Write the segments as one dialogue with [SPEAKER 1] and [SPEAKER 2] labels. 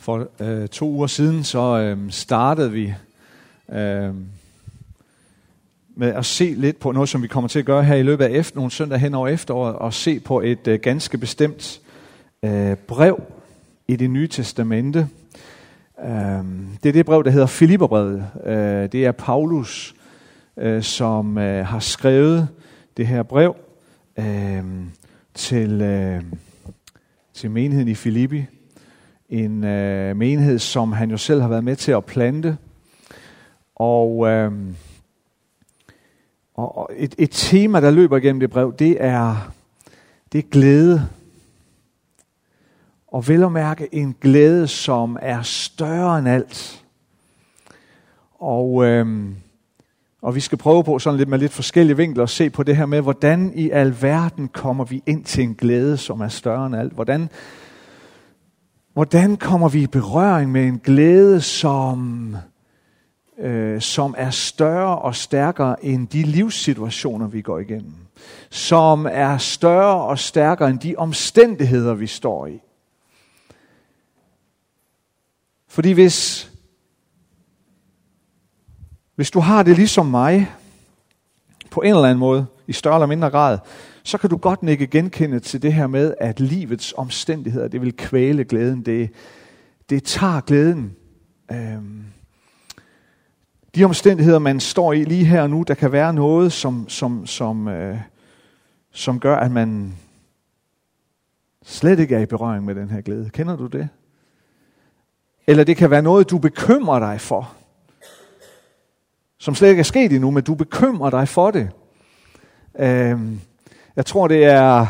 [SPEAKER 1] For øh, to uger siden så øh, startede vi øh, med at se lidt på noget, som vi kommer til at gøre her i løbet af efter, nogle søndag hen over efteråret, og se på et øh, ganske bestemt øh, brev i det nye testamente. Øh, det er det brev, der hedder Filipperbrevet. Øh, det er Paulus, øh, som øh, har skrevet det her brev øh, til, øh, til menigheden i Filippi en øh, menighed, som han jo selv har været med til at plante. Og, øh, og et, et tema, der løber igennem det brev, det er, det er glæde. Og vel at mærke en glæde, som er større end alt. Og, øh, og vi skal prøve på sådan lidt med lidt forskellige vinkler at se på det her med, hvordan i alverden kommer vi ind til en glæde, som er større end alt. Hvordan, Hvordan kommer vi i berøring med en glæde, som, øh, som er større og stærkere end de livssituationer, vi går igennem? Som er større og stærkere end de omstændigheder, vi står i? Fordi hvis, hvis du har det ligesom mig, på en eller anden måde, i større eller mindre grad, så kan du godt nikke genkende til det her med, at livets omstændigheder, det vil kvæle glæden. Det, det tager glæden. Øhm, de omstændigheder, man står i lige her og nu, der kan være noget, som, som, som, øh, som gør, at man slet ikke er i berøring med den her glæde. Kender du det? Eller det kan være noget, du bekymrer dig for. Som slet ikke er sket endnu, men du bekymrer dig for det. Øhm, jeg tror, det er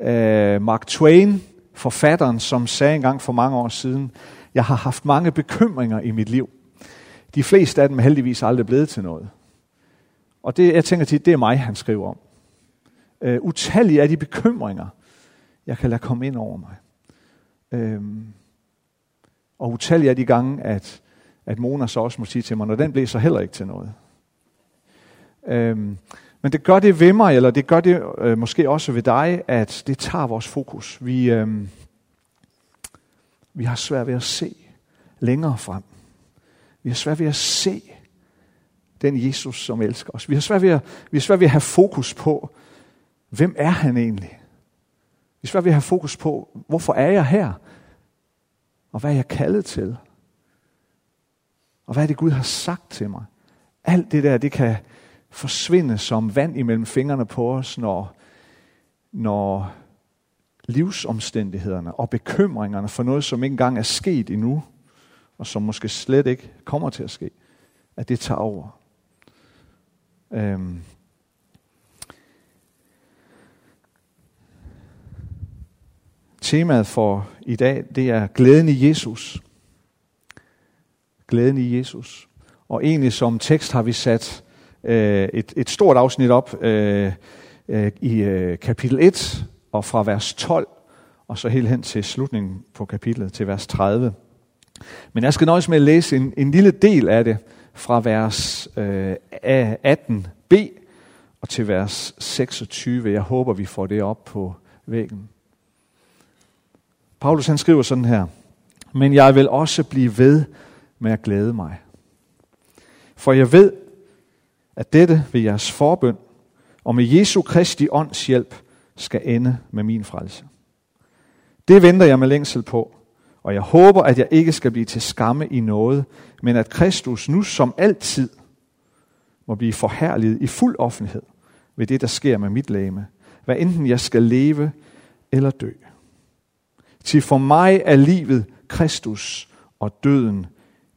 [SPEAKER 1] øh, Mark Twain, forfatteren, som sagde engang for mange år siden, jeg har haft mange bekymringer i mit liv. De fleste af dem er heldigvis aldrig blevet til noget. Og det, jeg tænker til, det er mig, han skriver om. Øh, utallige af de bekymringer, jeg kan lade komme ind over mig. Øh, og utallige er de gange, at, at Mona så også må sige til mig, når den blev så heller ikke til noget. Øhm, men det gør det ved mig, eller det gør det øh, måske også ved dig, at det tager vores fokus. Vi, øh, vi har svært ved at se længere frem. Vi har svært ved at se den Jesus, som elsker os. Vi har svært ved at, vi har svært ved at have fokus på, hvem er han egentlig? Vi har svært ved at have fokus på, hvorfor er jeg her? Og hvad er jeg kaldet til? Og hvad er det, Gud har sagt til mig? Alt det der, det kan, forsvinde som vand imellem fingrene på os, når, når livsomstændighederne og bekymringerne for noget, som ikke engang er sket endnu, og som måske slet ikke kommer til at ske, at det tager over. Øhm. Temaet for i dag, det er glæden i Jesus. Glæden i Jesus. Og egentlig som tekst har vi sat øh, et, et stort afsnit op øh, øh, i øh, kapitel 1 og fra vers 12 og så helt hen til slutningen på kapitlet til vers 30. Men jeg skal nøjes med at læse en, en lille del af det fra vers øh, 18b og til vers 26. Jeg håber, vi får det op på væggen. Paulus han skriver sådan her. Men jeg vil også blive ved med at glæde mig. For jeg ved, at dette ved jeres forbøn og med Jesu Kristi ånds hjælp skal ende med min frelse. Det venter jeg med længsel på, og jeg håber, at jeg ikke skal blive til skamme i noget, men at Kristus nu som altid må blive forherliget i fuld offentlighed ved det, der sker med mit læme, hvad enten jeg skal leve eller dø. Til for mig er livet Kristus og døden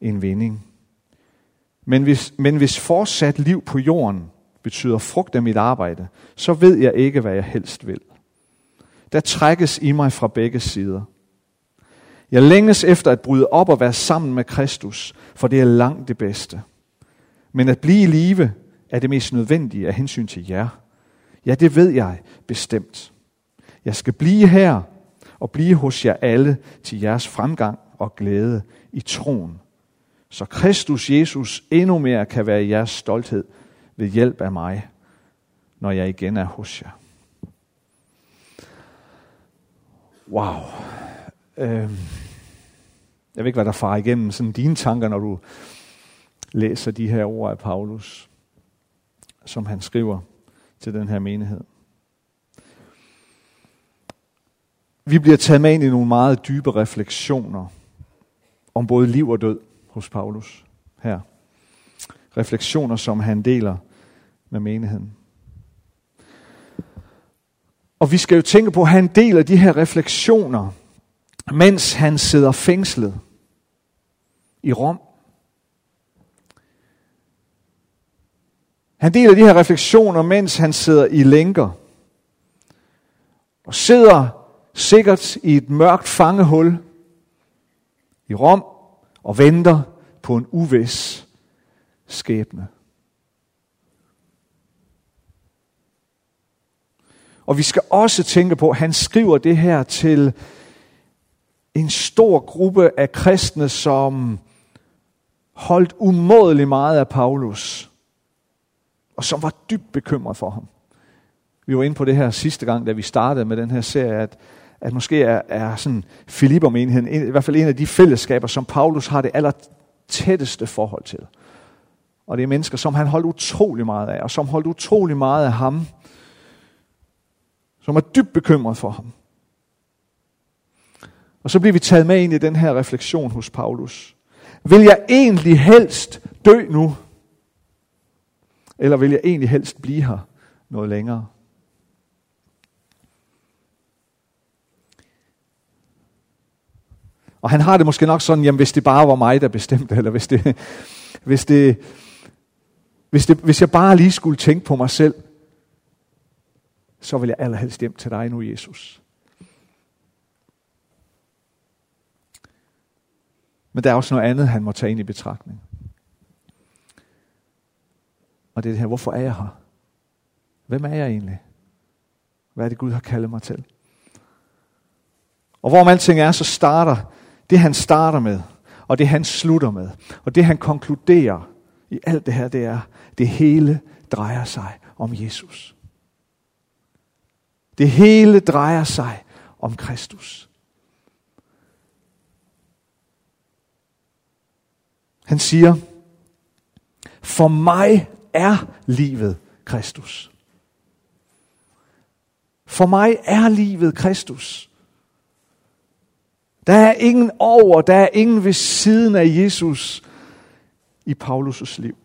[SPEAKER 1] en vinding. Men hvis, men hvis fortsat liv på jorden betyder frugt af mit arbejde, så ved jeg ikke, hvad jeg helst vil. Der trækkes i mig fra begge sider. Jeg længes efter at bryde op og være sammen med Kristus, for det er langt det bedste. Men at blive i live er det mest nødvendige af hensyn til jer. Ja, det ved jeg bestemt. Jeg skal blive her og blive hos jer alle til jeres fremgang og glæde i troen så Kristus Jesus endnu mere kan være jeres stolthed ved hjælp af mig, når jeg igen er hos jer. Wow. Øhm. Jeg ved ikke, hvad der farer igennem sådan dine tanker, når du læser de her ord af Paulus, som han skriver til den her menighed. Vi bliver taget med ind i nogle meget dybe refleksioner om både liv og død hos Paulus her. Refleksioner, som han deler med menigheden. Og vi skal jo tænke på, at han deler de her refleksioner, mens han sidder fængslet i Rom. Han deler de her refleksioner, mens han sidder i lænker. Og sidder sikkert i et mørkt fangehul i Rom og venter på en uvis skæbne. Og vi skal også tænke på, at han skriver det her til en stor gruppe af kristne, som holdt umådelig meget af Paulus, og som var dybt bekymret for ham. Vi var inde på det her sidste gang, da vi startede med den her serie, at, at måske er, er sådan Filippermenigheden i hvert fald en af de fællesskaber, som Paulus har det aller tætteste forhold til. Og det er mennesker, som han holdt utrolig meget af, og som holdt utrolig meget af ham, som er dybt bekymret for ham. Og så bliver vi taget med ind i den her refleksion hos Paulus. Vil jeg egentlig helst dø nu? Eller vil jeg egentlig helst blive her noget længere? Og han har det måske nok sådan, jamen hvis det bare var mig, der bestemte, eller hvis det, hvis det, hvis, det, hvis jeg bare lige skulle tænke på mig selv, så vil jeg allerhelst hjem til dig nu, Jesus. Men der er også noget andet, han må tage ind i betragtning. Og det er det her, hvorfor er jeg her? Hvem er jeg egentlig? Hvad er det, Gud har kaldet mig til? Og hvor alting er, så starter det, han starter med, og det, han slutter med, og det, han konkluderer i alt det her, det er, det hele drejer sig om Jesus. Det hele drejer sig om Kristus. Han siger, for mig er livet Kristus. For mig er livet Kristus. Der er ingen over, der er ingen ved siden af Jesus i Paulus' liv.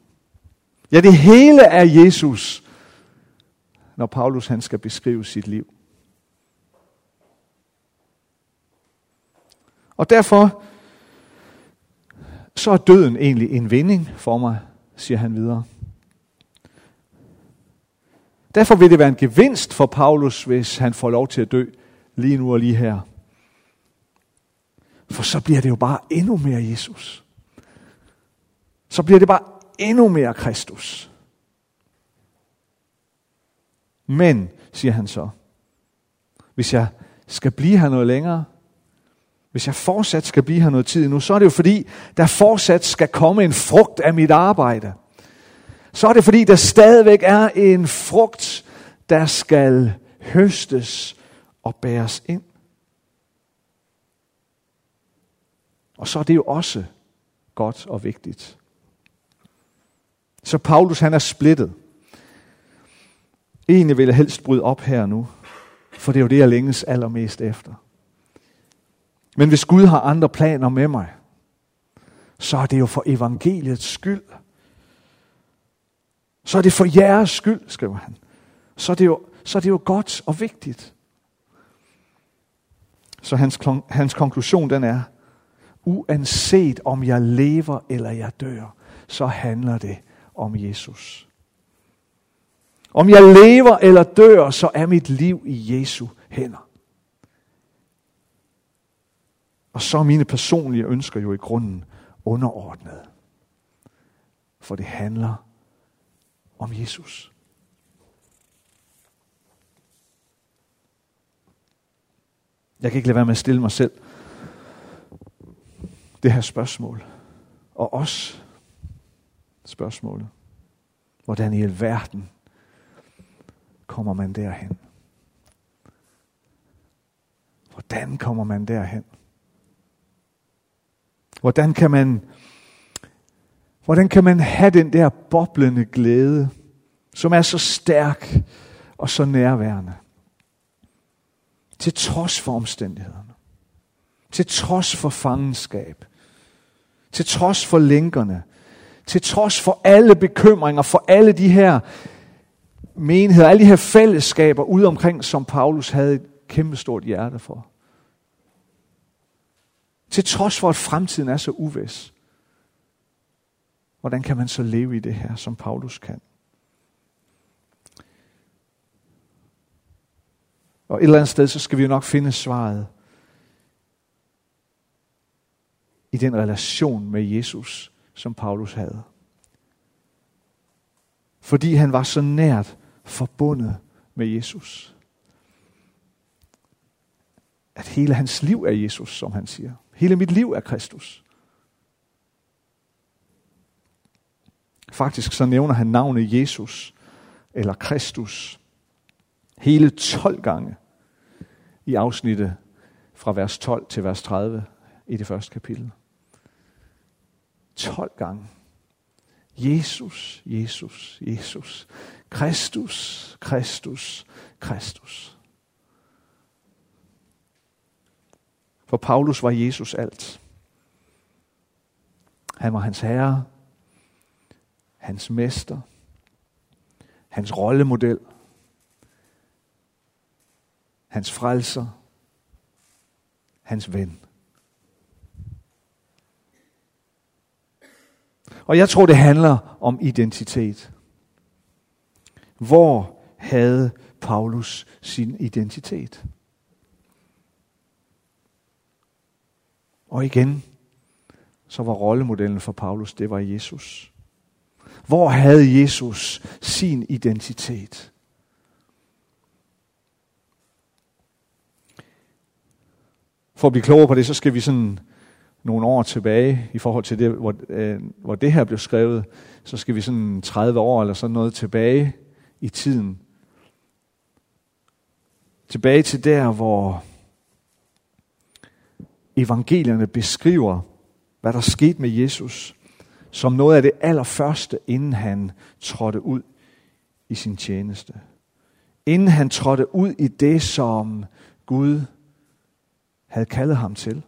[SPEAKER 1] Ja, det hele er Jesus, når Paulus han skal beskrive sit liv. Og derfor så er døden egentlig en vinding for mig, siger han videre. Derfor vil det være en gevinst for Paulus, hvis han får lov til at dø lige nu og lige her. For så bliver det jo bare endnu mere Jesus. Så bliver det bare endnu mere Kristus. Men, siger han så, hvis jeg skal blive her noget længere, hvis jeg fortsat skal blive her noget tid nu, så er det jo fordi, der fortsat skal komme en frugt af mit arbejde. Så er det fordi, der stadigvæk er en frugt, der skal høstes og bæres ind. Og så er det jo også godt og vigtigt. Så Paulus han er splittet. Egentlig vil jeg helst bryde op her nu, for det er jo det, jeg længes allermest efter. Men hvis Gud har andre planer med mig, så er det jo for evangeliets skyld. Så er det for jeres skyld, skriver han. Så er det jo, så er det jo godt og vigtigt. Så hans, hans konklusion den er, uanset om jeg lever eller jeg dør, så handler det om Jesus. Om jeg lever eller dør, så er mit liv i Jesu hænder. Og så er mine personlige ønsker jo i grunden underordnet. For det handler om Jesus. Jeg kan ikke lade være med at stille mig selv det her spørgsmål. Og os spørgsmålet. Hvordan i alverden kommer man derhen? Hvordan kommer man derhen? Hvordan kan man, hvordan kan man have den der boblende glæde, som er så stærk og så nærværende? Til trods for omstændighederne. Til trods for fangenskab. Til trods for lænkerne. Til trods for alle bekymringer, for alle de her menigheder, alle de her fællesskaber ude omkring, som Paulus havde et kæmpestort hjerte for. Til trods for, at fremtiden er så uvis. Hvordan kan man så leve i det her, som Paulus kan? Og et eller andet sted, så skal vi jo nok finde svaret i den relation med Jesus, som Paulus havde. Fordi han var så nært forbundet med Jesus. At hele hans liv er Jesus, som han siger. Hele mit liv er Kristus. Faktisk så nævner han navnet Jesus eller Kristus hele 12 gange i afsnittet fra vers 12 til vers 30 i det første kapitel. 12 gange. Jesus, Jesus, Jesus. Kristus, Kristus, Kristus. For Paulus var Jesus alt. Han var hans herre, hans mester, hans rollemodel, hans frelser, hans ven. Og jeg tror, det handler om identitet. Hvor havde Paulus sin identitet? Og igen, så var rollemodellen for Paulus, det var Jesus. Hvor havde Jesus sin identitet? For at blive klogere på det, så skal vi sådan nogle år tilbage i forhold til det, hvor, øh, hvor det her blev skrevet, så skal vi sådan 30 år eller sådan noget tilbage i tiden. Tilbage til der, hvor evangelierne beskriver, hvad der skete med Jesus, som noget af det allerførste, inden han trådte ud i sin tjeneste. Inden han trådte ud i det, som Gud havde kaldet ham til.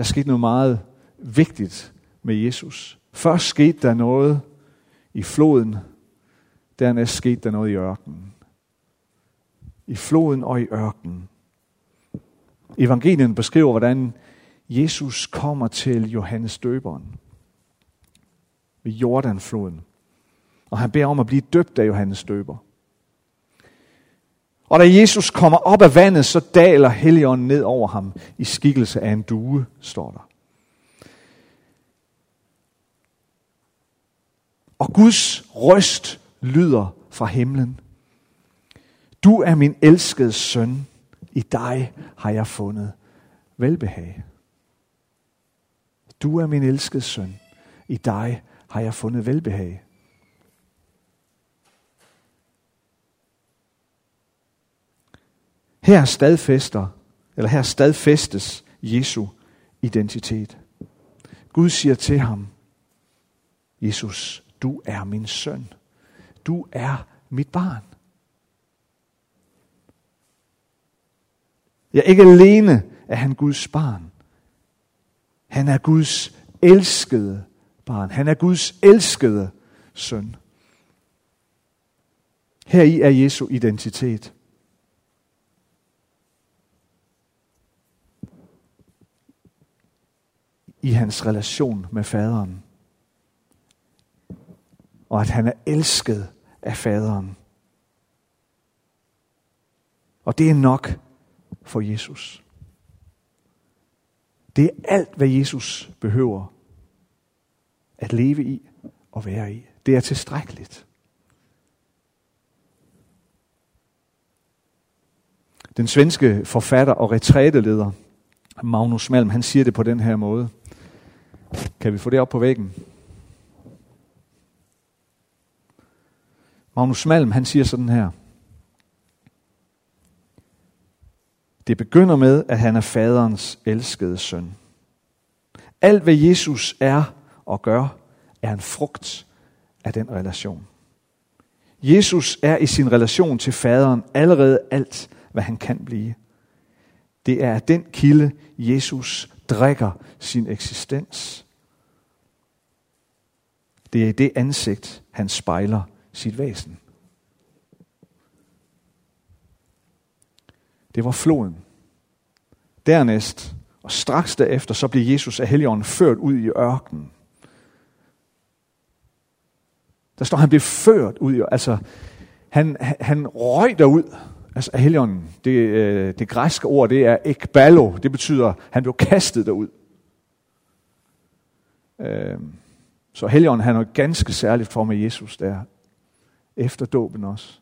[SPEAKER 1] Der skete noget meget vigtigt med Jesus. Først skete der noget i floden, dernæst skete der noget i ørkenen. I floden og i ørkenen. Evangelien beskriver, hvordan Jesus kommer til Johannes døberen ved Jordanfloden. Og han beder om at blive døbt af Johannes døber. Og da Jesus kommer op af vandet, så daler Helligånden ned over ham i skikkelse af en due, står der. Og Guds røst lyder fra himlen. Du er min elskede søn. I dig har jeg fundet velbehag. Du er min elskede søn. I dig har jeg fundet velbehag. Her stadfæster, eller her stadfæstes Jesu identitet. Gud siger til ham, Jesus, du er min søn. Du er mit barn. Ja, ikke alene er han Guds barn. Han er Guds elskede barn. Han er Guds elskede søn. Heri er Jesu identitet. I hans relation med faderen. Og at han er elsket af faderen. Og det er nok for Jesus. Det er alt, hvad Jesus behøver at leve i og være i. Det er tilstrækkeligt. Den svenske forfatter og retræteleder Magnus Malm, han siger det på den her måde. Kan vi få det op på væggen? Magnus Malm, han siger sådan her. Det begynder med, at han er faderens elskede søn. Alt hvad Jesus er og gør, er en frugt af den relation. Jesus er i sin relation til faderen allerede alt, hvad han kan blive. Det er den kilde, Jesus drikker sin eksistens. Det er i det ansigt, han spejler sit væsen. Det var floden. Dernæst, og straks derefter, så blev Jesus af Helligånden ført ud i ørkenen. Der står, han blev ført ud i, altså, han, han røg derud, altså af Det, øh, det græske ord, det er ekbalo, det betyder, han blev kastet derud. Øh, så Helligånden har noget ganske særligt for med Jesus der, efter dåben også.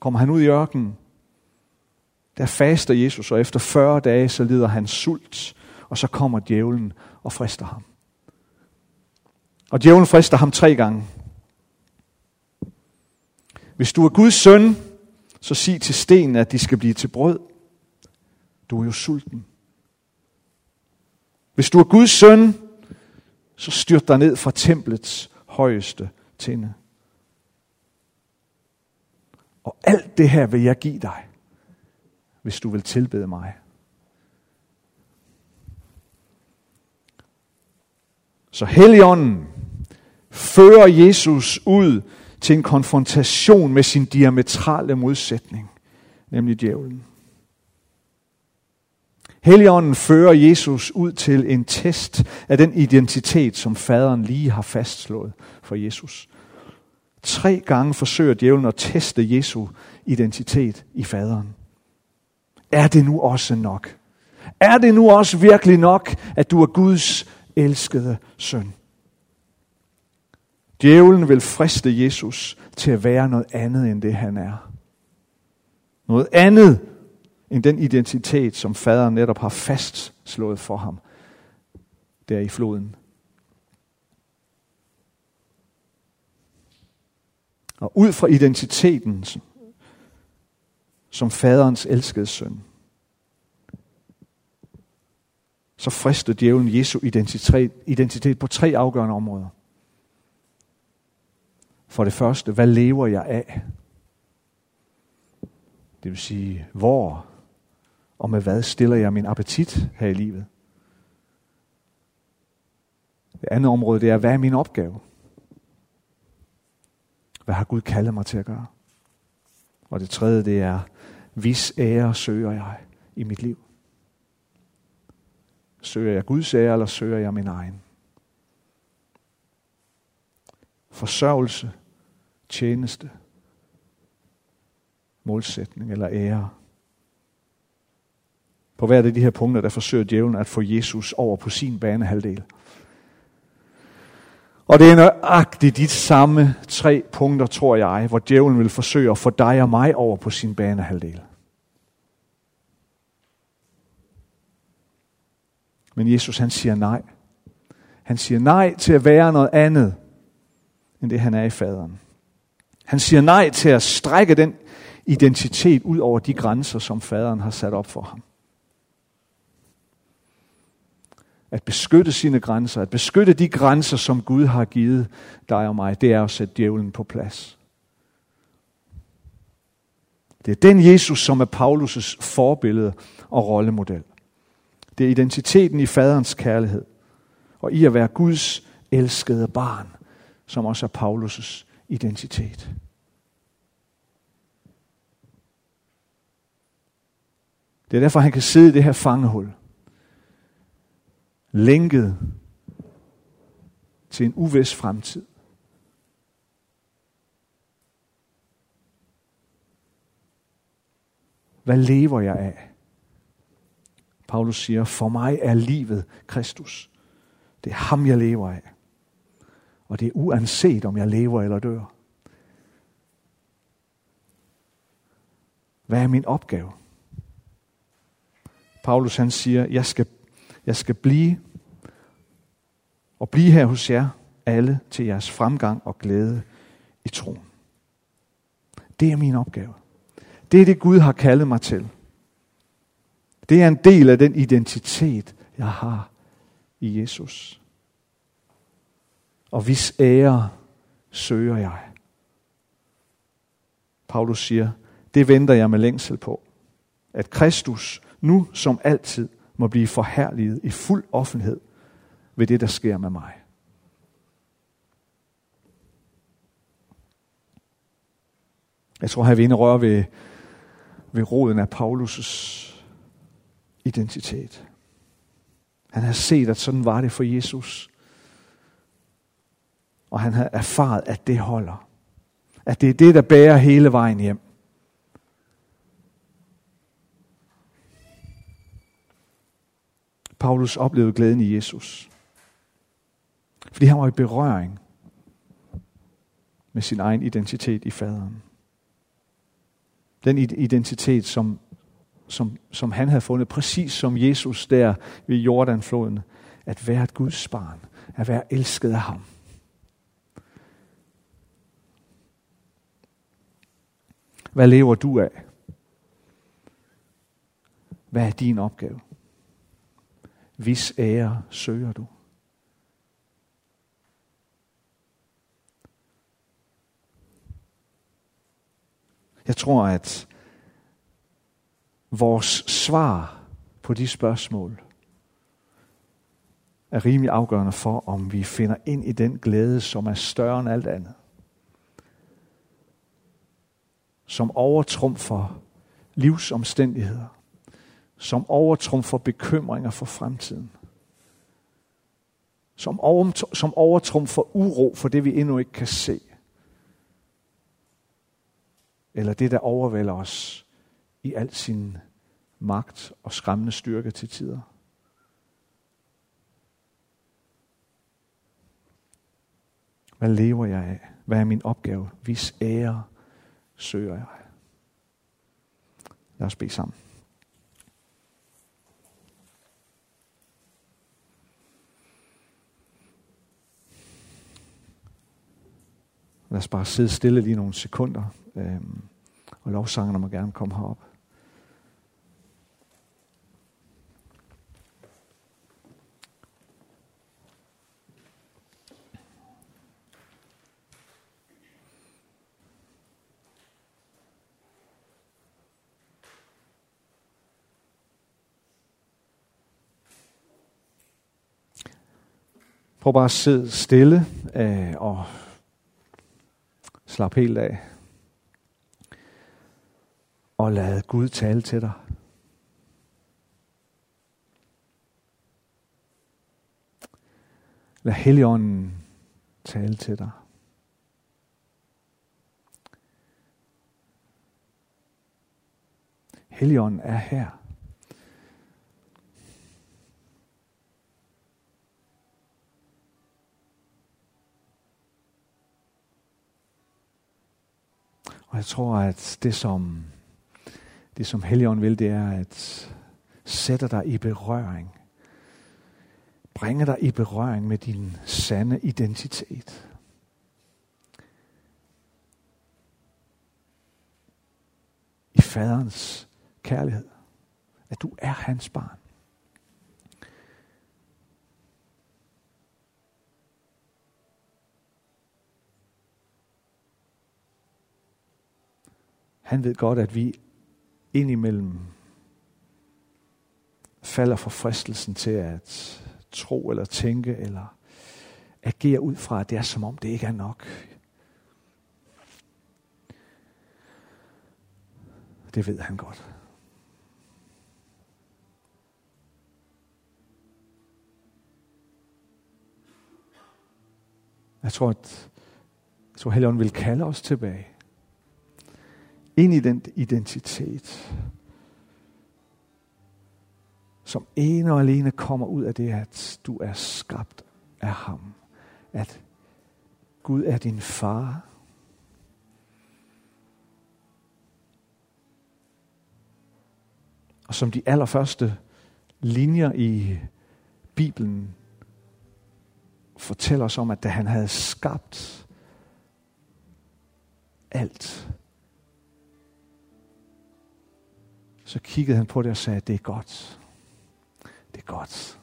[SPEAKER 1] Kommer han ud i ørkenen, der faster Jesus, og efter 40 dage, så lider han sult, og så kommer djævlen og frister ham. Og djævlen frister ham tre gange. Hvis du er Guds søn, så sig til stenen, at de skal blive til brød. Du er jo sulten. Hvis du er Guds søn, så styrt dig ned fra templets højeste tinde. Og alt det her vil jeg give dig, hvis du vil tilbede mig. Så Helligånden fører Jesus ud til en konfrontation med sin diametrale modsætning, nemlig djævlen. Helligånden fører Jesus ud til en test af den identitet, som faderen lige har fastslået for Jesus. Tre gange forsøger djævlen at teste Jesu identitet i faderen. Er det nu også nok? Er det nu også virkelig nok, at du er Guds elskede søn? Djævlen vil friste Jesus til at være noget andet end det, han er. Noget andet end den identitet, som faderen netop har fastslået for ham der i floden. Og ud fra identiteten som faderens elskede søn, så frister djævlen Jesu identitet, identitet på tre afgørende områder. For det første, hvad lever jeg af? Det vil sige, hvor og med hvad stiller jeg min appetit her i livet? Det andet område, det er, hvad er min opgave? Hvad har Gud kaldet mig til at gøre? Og det tredje, det er, hvis ære søger jeg i mit liv? Søger jeg Guds ære, eller søger jeg min egen? Forsørgelse, tjeneste, målsætning eller ære. På hver af de her punkter, der forsøger djævlen at få Jesus over på sin banehalvdel. Og det er nøjagtigt de samme tre punkter, tror jeg, hvor djævlen vil forsøge at få dig og mig over på sin banehalvdel. Men Jesus han siger nej. Han siger nej til at være noget andet, end det han er i faderen. Han siger nej til at strække den identitet ud over de grænser, som faderen har sat op for ham. At beskytte sine grænser, at beskytte de grænser, som Gud har givet dig og mig, det er at sætte djævlen på plads. Det er den Jesus, som er Paulus' forbillede og rollemodel. Det er identiteten i faderens kærlighed, og i at være Guds elskede barn, som også er Paulus' identitet. Det er derfor, han kan sidde i det her fangehul. Lænket til en uvis fremtid. Hvad lever jeg af? Paulus siger, for mig er livet Kristus. Det er ham, jeg lever af. Og det er uanset, om jeg lever eller dør. Hvad er min opgave? Paulus han siger, jeg skal, jeg skal blive og blive her hos jer alle til jeres fremgang og glæde i troen. Det er min opgave. Det er det, Gud har kaldet mig til. Det er en del af den identitet, jeg har i Jesus. Og hvis ære søger jeg. Paulus siger, det venter jeg med længsel på. At Kristus nu som altid må blive forherliget i fuld offentlighed ved det, der sker med mig. Jeg tror, jeg vil rører ved, ved roden af Paulus' identitet. Han har set, at sådan var det for Jesus. Og han havde erfaret, at det holder. At det er det, der bærer hele vejen hjem. Paulus oplevede glæden i Jesus. Fordi han var i berøring med sin egen identitet i faderen. Den identitet, som, som, som han havde fundet, præcis som Jesus der ved Jordanfloden, at være et Guds barn, at være elsket af ham. Hvad lever du af? Hvad er din opgave? Hvis ære søger du? Jeg tror, at vores svar på de spørgsmål er rimelig afgørende for, om vi finder ind i den glæde, som er større end alt andet. Som overtrumfer livsomstændigheder. Som overtrumfer bekymringer for fremtiden. Som, over, som overtrumfer uro for det, vi endnu ikke kan se eller det, der overvælder os i al sin magt og skræmmende styrke til tider. Hvad lever jeg af? Hvad er min opgave? Vis ære søger jeg. Lad os bede sammen. Lad os bare sidde stille lige nogle sekunder. Øhm, og lovsangerne må gerne komme herop. Prøv bare at sidde stille øh, og slap helt af og lad Gud tale til dig. Lad Helligånden tale til dig. Helligånden er her. Og jeg tror, at det som det som Helligånden vil, det er at sætte dig i berøring. Bringe dig i berøring med din sande identitet. I faderens kærlighed. At du er hans barn. Han ved godt, at vi indimellem falder for fristelsen til at tro eller tænke eller agere ud fra, at det er som om det ikke er nok. Det ved han godt. Jeg tror, at jeg tror, Helligånden vil kalde os tilbage ind i den identitet, som ene og alene kommer ud af det, at du er skabt af ham. At Gud er din far. Og som de allerførste linjer i Bibelen fortæller os om, at da han havde skabt alt, så kiggede han på det og sagde, det er godt. Det er godt.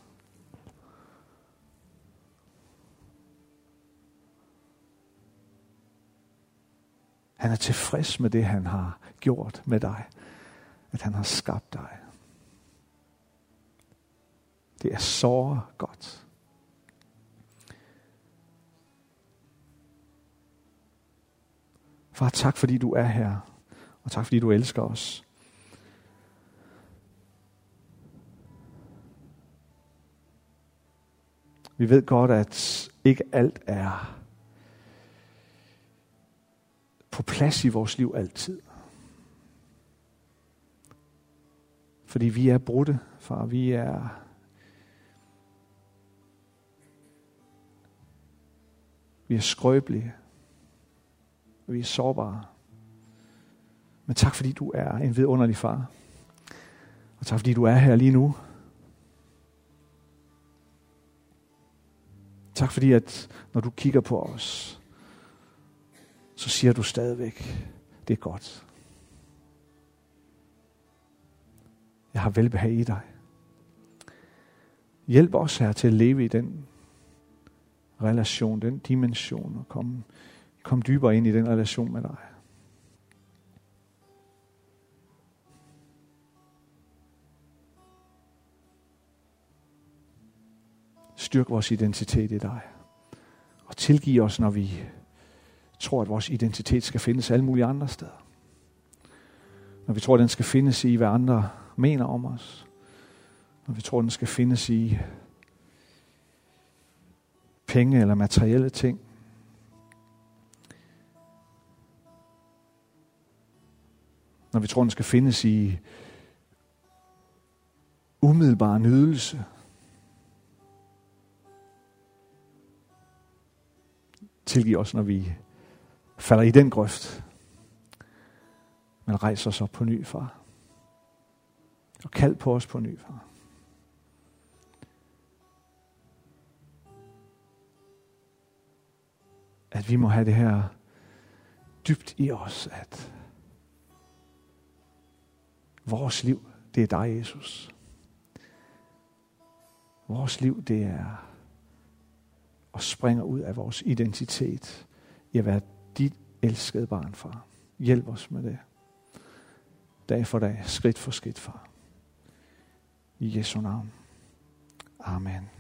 [SPEAKER 1] Han er tilfreds med det, han har gjort med dig. At han har skabt dig. Det er så godt. Far, tak fordi du er her. Og tak fordi du elsker os. Vi ved godt, at ikke alt er på plads i vores liv altid. Fordi vi er brudte, far. Vi er Vi er skrøbelige. Vi er sårbare. Men tak fordi du er en vidunderlig far. Og tak fordi du er her lige nu. Tak fordi, at når du kigger på os, så siger du stadigvæk, det er godt. Jeg har velbehag i dig. Hjælp os her til at leve i den relation, den dimension, og komme, kom dybere ind i den relation med dig. Styrk vores identitet i dig. Og tilgiv os, når vi tror, at vores identitet skal findes alle mulige andre steder. Når vi tror, at den skal findes i, hvad andre mener om os. Når vi tror, at den skal findes i penge eller materielle ting. Når vi tror, den skal findes i umiddelbar nydelse. Tilgiv os, når vi falder i den grøft. Men rejs os op på ny, far. Og kald på os på ny, far. At vi må have det her dybt i os, at vores liv, det er dig, Jesus. Vores liv, det er og springer ud af vores identitet i at være dit elskede barn, far. Hjælp os med det. Dag for dag, skridt for skridt, far. I Jesu navn. Amen.